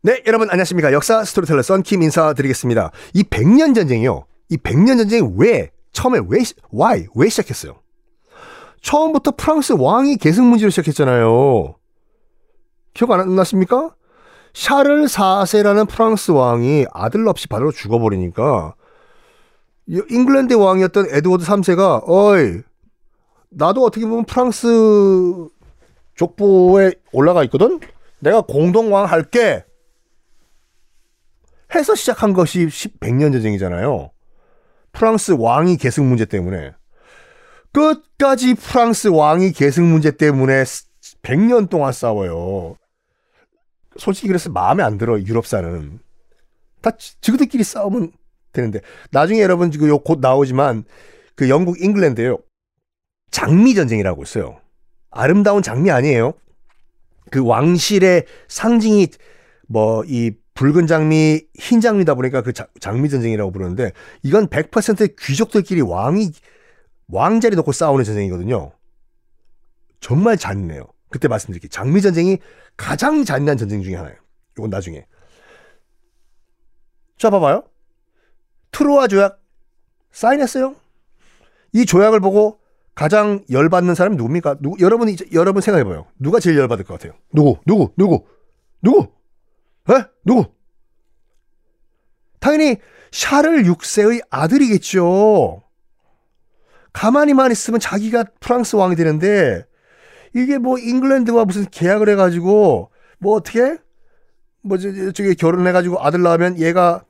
네, 여러분 안녕하십니까. 역사 스토리텔러 썬킴 인사드리겠습니다. 이 백년 전쟁이요. 이 백년 전쟁이 왜, 처음에 왜, why, 왜 시작했어요? 처음부터 프랑스 왕이 계승 문제로 시작했잖아요. 기억 안 나십니까? 샤를 4세라는 프랑스 왕이 아들 없이 바로 죽어버리니까 잉글랜드 왕이었던 에드워드 3세가 어이 나도 어떻게 보면 프랑스 족보에 올라가 있거든. 내가 공동왕 할게. 해서 시작한 것이 100년 전쟁이잖아요. 프랑스 왕이 계승 문제 때문에. 끝까지 프랑스 왕이 계승 문제 때문에 100년 동안 싸워요. 솔직히 그래서 마음에 안 들어, 유럽사는. 다 지그들끼리 싸우면 되는데. 나중에 여러분 지금 곧 나오지만 그 영국 잉글랜드요. 장미 전쟁이라고 있어요. 아름다운 장미 아니에요. 그 왕실의 상징이 뭐 이 붉은 장미, 흰 장미다 보니까 그 장미 전쟁이라고 부르는데 이건 100% 귀족들끼리 왕이 왕자리 놓고 싸우는 전쟁이거든요. 정말 잔인해요. 그때 말씀드릴게요. 장미 전쟁이 가장 잔인한 전쟁 중에 하나예요. 이건 나중에. 자, 봐봐요. 트로아 조약 사인했어요. 이 조약을 보고 가장 열받는 사람이 누굽니까? 누구, 여러분이, 여러분 생각해봐요. 누가 제일 열받을 것 같아요? 누구? 누구? 누구? 누구? 에? 누구? 당연히 샤를 6세의 아들이겠죠. 가만히만 있으면 자기가 프랑스 왕이 되는데 이게 뭐 잉글랜드와 무슨 계약을 해가지고 뭐 어떻게 뭐 저기 결혼해가지고 아들 낳으면 얘가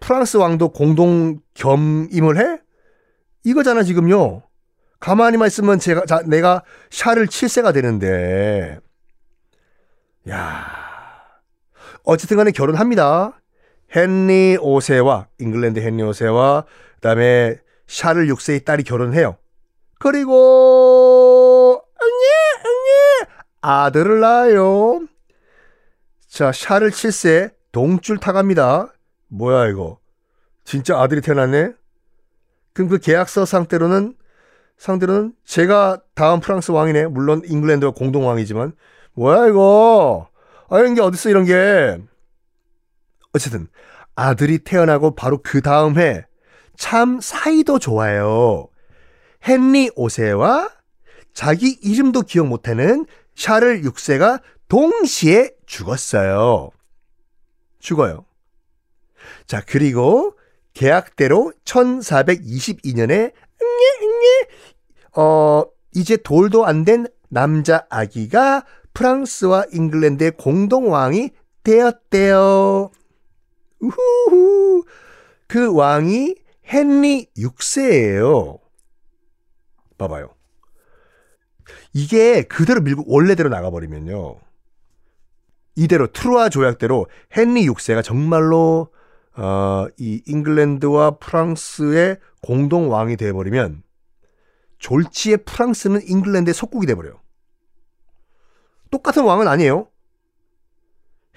프랑스 왕도 공동 겸임을 해? 이거잖아 지금요. 가만히만 있으면 제가 자, 내가 샤를 7세가 되는데 야 어쨌든 간에 결혼합니다. 헨리 5세와 잉글랜드 헨리 5세와 그다음에 샤를 6세의 딸이 결혼해요. 그리고 응예 응예 아들을 낳아요. 자 샤를 7세 동줄 타갑니다. 뭐야 이거 진짜 아들이 태어났네. 그럼 그 계약서 상태로는 상대로는 제가 다음 프랑스 왕이네. 물론 잉글랜드와 공동 왕이지만 뭐야 이거? 아 이런 게 어딨어 이런 게. 어쨌든 아들이 태어나고 바로 그 다음 해 참 사이도 좋아요. 헨리 5세와 자기 이름도 기억 못하는 샤를 6세가 동시에 죽었어요. 죽어요. 자, 그리고 계약대로 1422년에 어, 이제 돌도 안 된 남자 아기가 프랑스와 잉글랜드의 공동왕이 되었대요. 우후후. 그 왕이 헨리 6세예요. 봐봐요. 이게 그대로 밀고 원래대로 나가버리면요. 이대로 트루아 조약대로 헨리 6세가 정말로 어, 이 잉글랜드와 프랑스의 공동 왕이 되어버리면 졸지에 프랑스는 잉글랜드의 속국이 돼버려요. 똑같은 왕은 아니에요.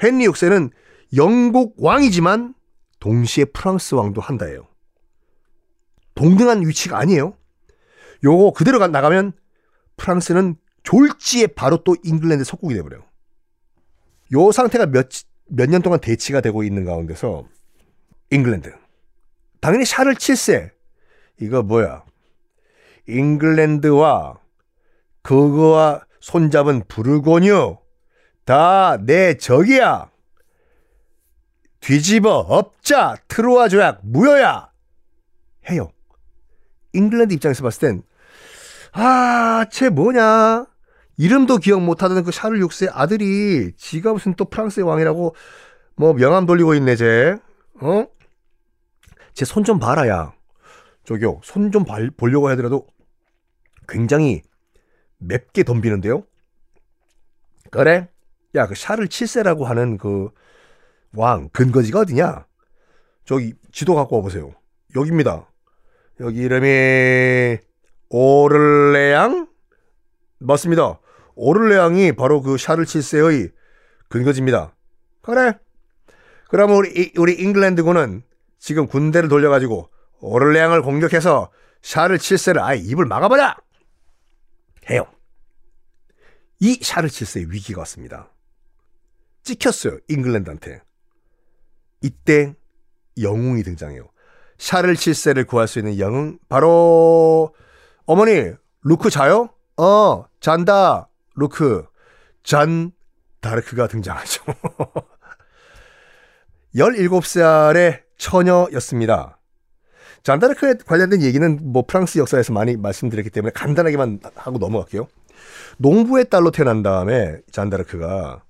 헨리 6세는 영국 왕이지만 동시에 프랑스 왕도 한다예요. 동등한 위치가 아니에요. 요거 그대로 나가면 프랑스는 졸지에 바로 또 잉글랜드 속국이 돼버려요. 요 상태가 몇, 몇 년 동안 대치가 되고 있는 가운데서 잉글랜드. 당연히 샤를 7세. 이거 뭐야. 잉글랜드와 그거와 손잡은 부르고뉴 다 내 적이야. 뒤집어 엎자 트로아 조약 무효야 해요. 잉글랜드 입장에서 봤을 땐 아, 쟤 뭐냐? 이름도 기억 못하던 그 샤를 6세 아들이 지가 무슨 또 프랑스의 왕이라고 뭐 명함 돌리고 있네 쟤. 어? 제 손 좀 봐라야. 저기요 손 좀 보려고 하더라도 굉장히 맵게 덤비는데요. 그래? 야 그 샤를 7세라고 하는 그 왕 근거지가 어디냐? 저기 지도 갖고 와보세요. 여기입니다. 여기 이름이 오를레앙? 맞습니다. 오를레앙이 바로 그 샤를 7세의 근거지입니다. 그래. 그럼 우리, 우리 잉글랜드군은 지금 군대를 돌려가지고 오를레앙을 공격해서 샤를 7세를 아예 입을 막아버려! 해요. 이 샤를 7세의 위기가 왔습니다. 찍혔어요. 잉글랜드한테. 이때 영웅이 등장해요. 샤를 7세를 구할 수 있는 영웅 바로 어머니 루크 자요? 어 잔다 루크 잔 다르크가 등장하죠. 17살의 처녀였습니다. 잔다르크에 관련된 얘기는 뭐 프랑스 역사에서 많이 말씀드렸기 때문에 간단하게만 하고 넘어갈게요. 농부의 딸로 태어난 다음에 잔다르크가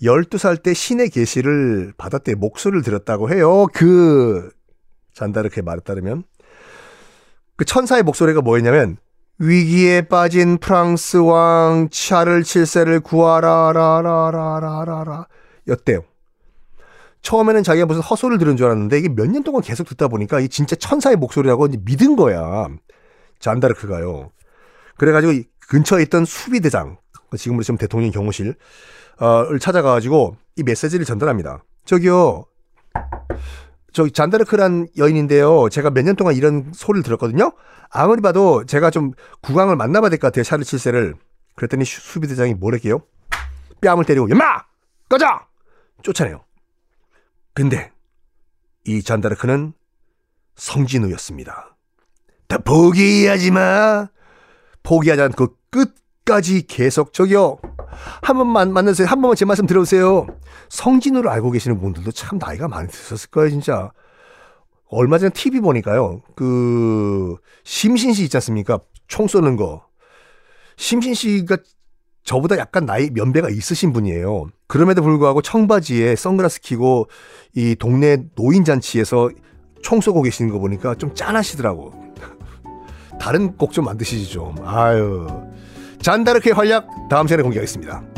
12살 때 신의 계시를 받았대 목소리를 들었다고 해요. 그 잔다르크의 말에 따르면 그 천사의 목소리가 뭐였냐면 위기에 빠진 프랑스 왕 샤를 7세를 구하라 라라라라라 였대요. 처음에는 자기가 무슨 헛소리를 들은 줄 알았는데 이게 몇 년 동안 계속 듣다 보니까 이 진짜 천사의 목소리라고 믿은 거야. 잔다르크가요. 그래가지고 근처에 있던 수비대장, 지금으로 치면 대통령 경호실, 어,를 찾아가가지고 이 메시지를 전달합니다. 저기요, 저 잔다르크란 여인인데요. 제가 몇 년 동안 이런 소리를 들었거든요. 아무리 봐도 제가 좀 국왕을 만나봐야 될 것 같아요. 샤를 칠세를. 그랬더니 수비대장이 뭐랬게요? 뺨을 때리고 연마 꺼져 쫓아내요. 근데 이 잔다르크는 성진우였습니다. 다 포기하지 마. 포기하지 않고 끝까지 계속 저기요. 한 번만 만나세요. 한 번만 제 말씀 들어보세요. 성진우를 알고 계시는 분들도 참 나이가 많이 드셨을 거예요, 진짜. 얼마 전에 TV 보니까요. 그 심신 씨 있지 않습니까? 총 쏘는 거. 심신 씨가 저보다 약간 나이 면배가 있으신 분이에요. 그럼에도 불구하고 청바지에 선글라스 끼고 이 동네 노인 잔치에서 총 쏘고 계시는 거 보니까 좀 짠하시더라고. 다른 곡 좀 만드시지 좀. 아유. 잔다르크의 활약 다음 시간에 공개하겠습니다.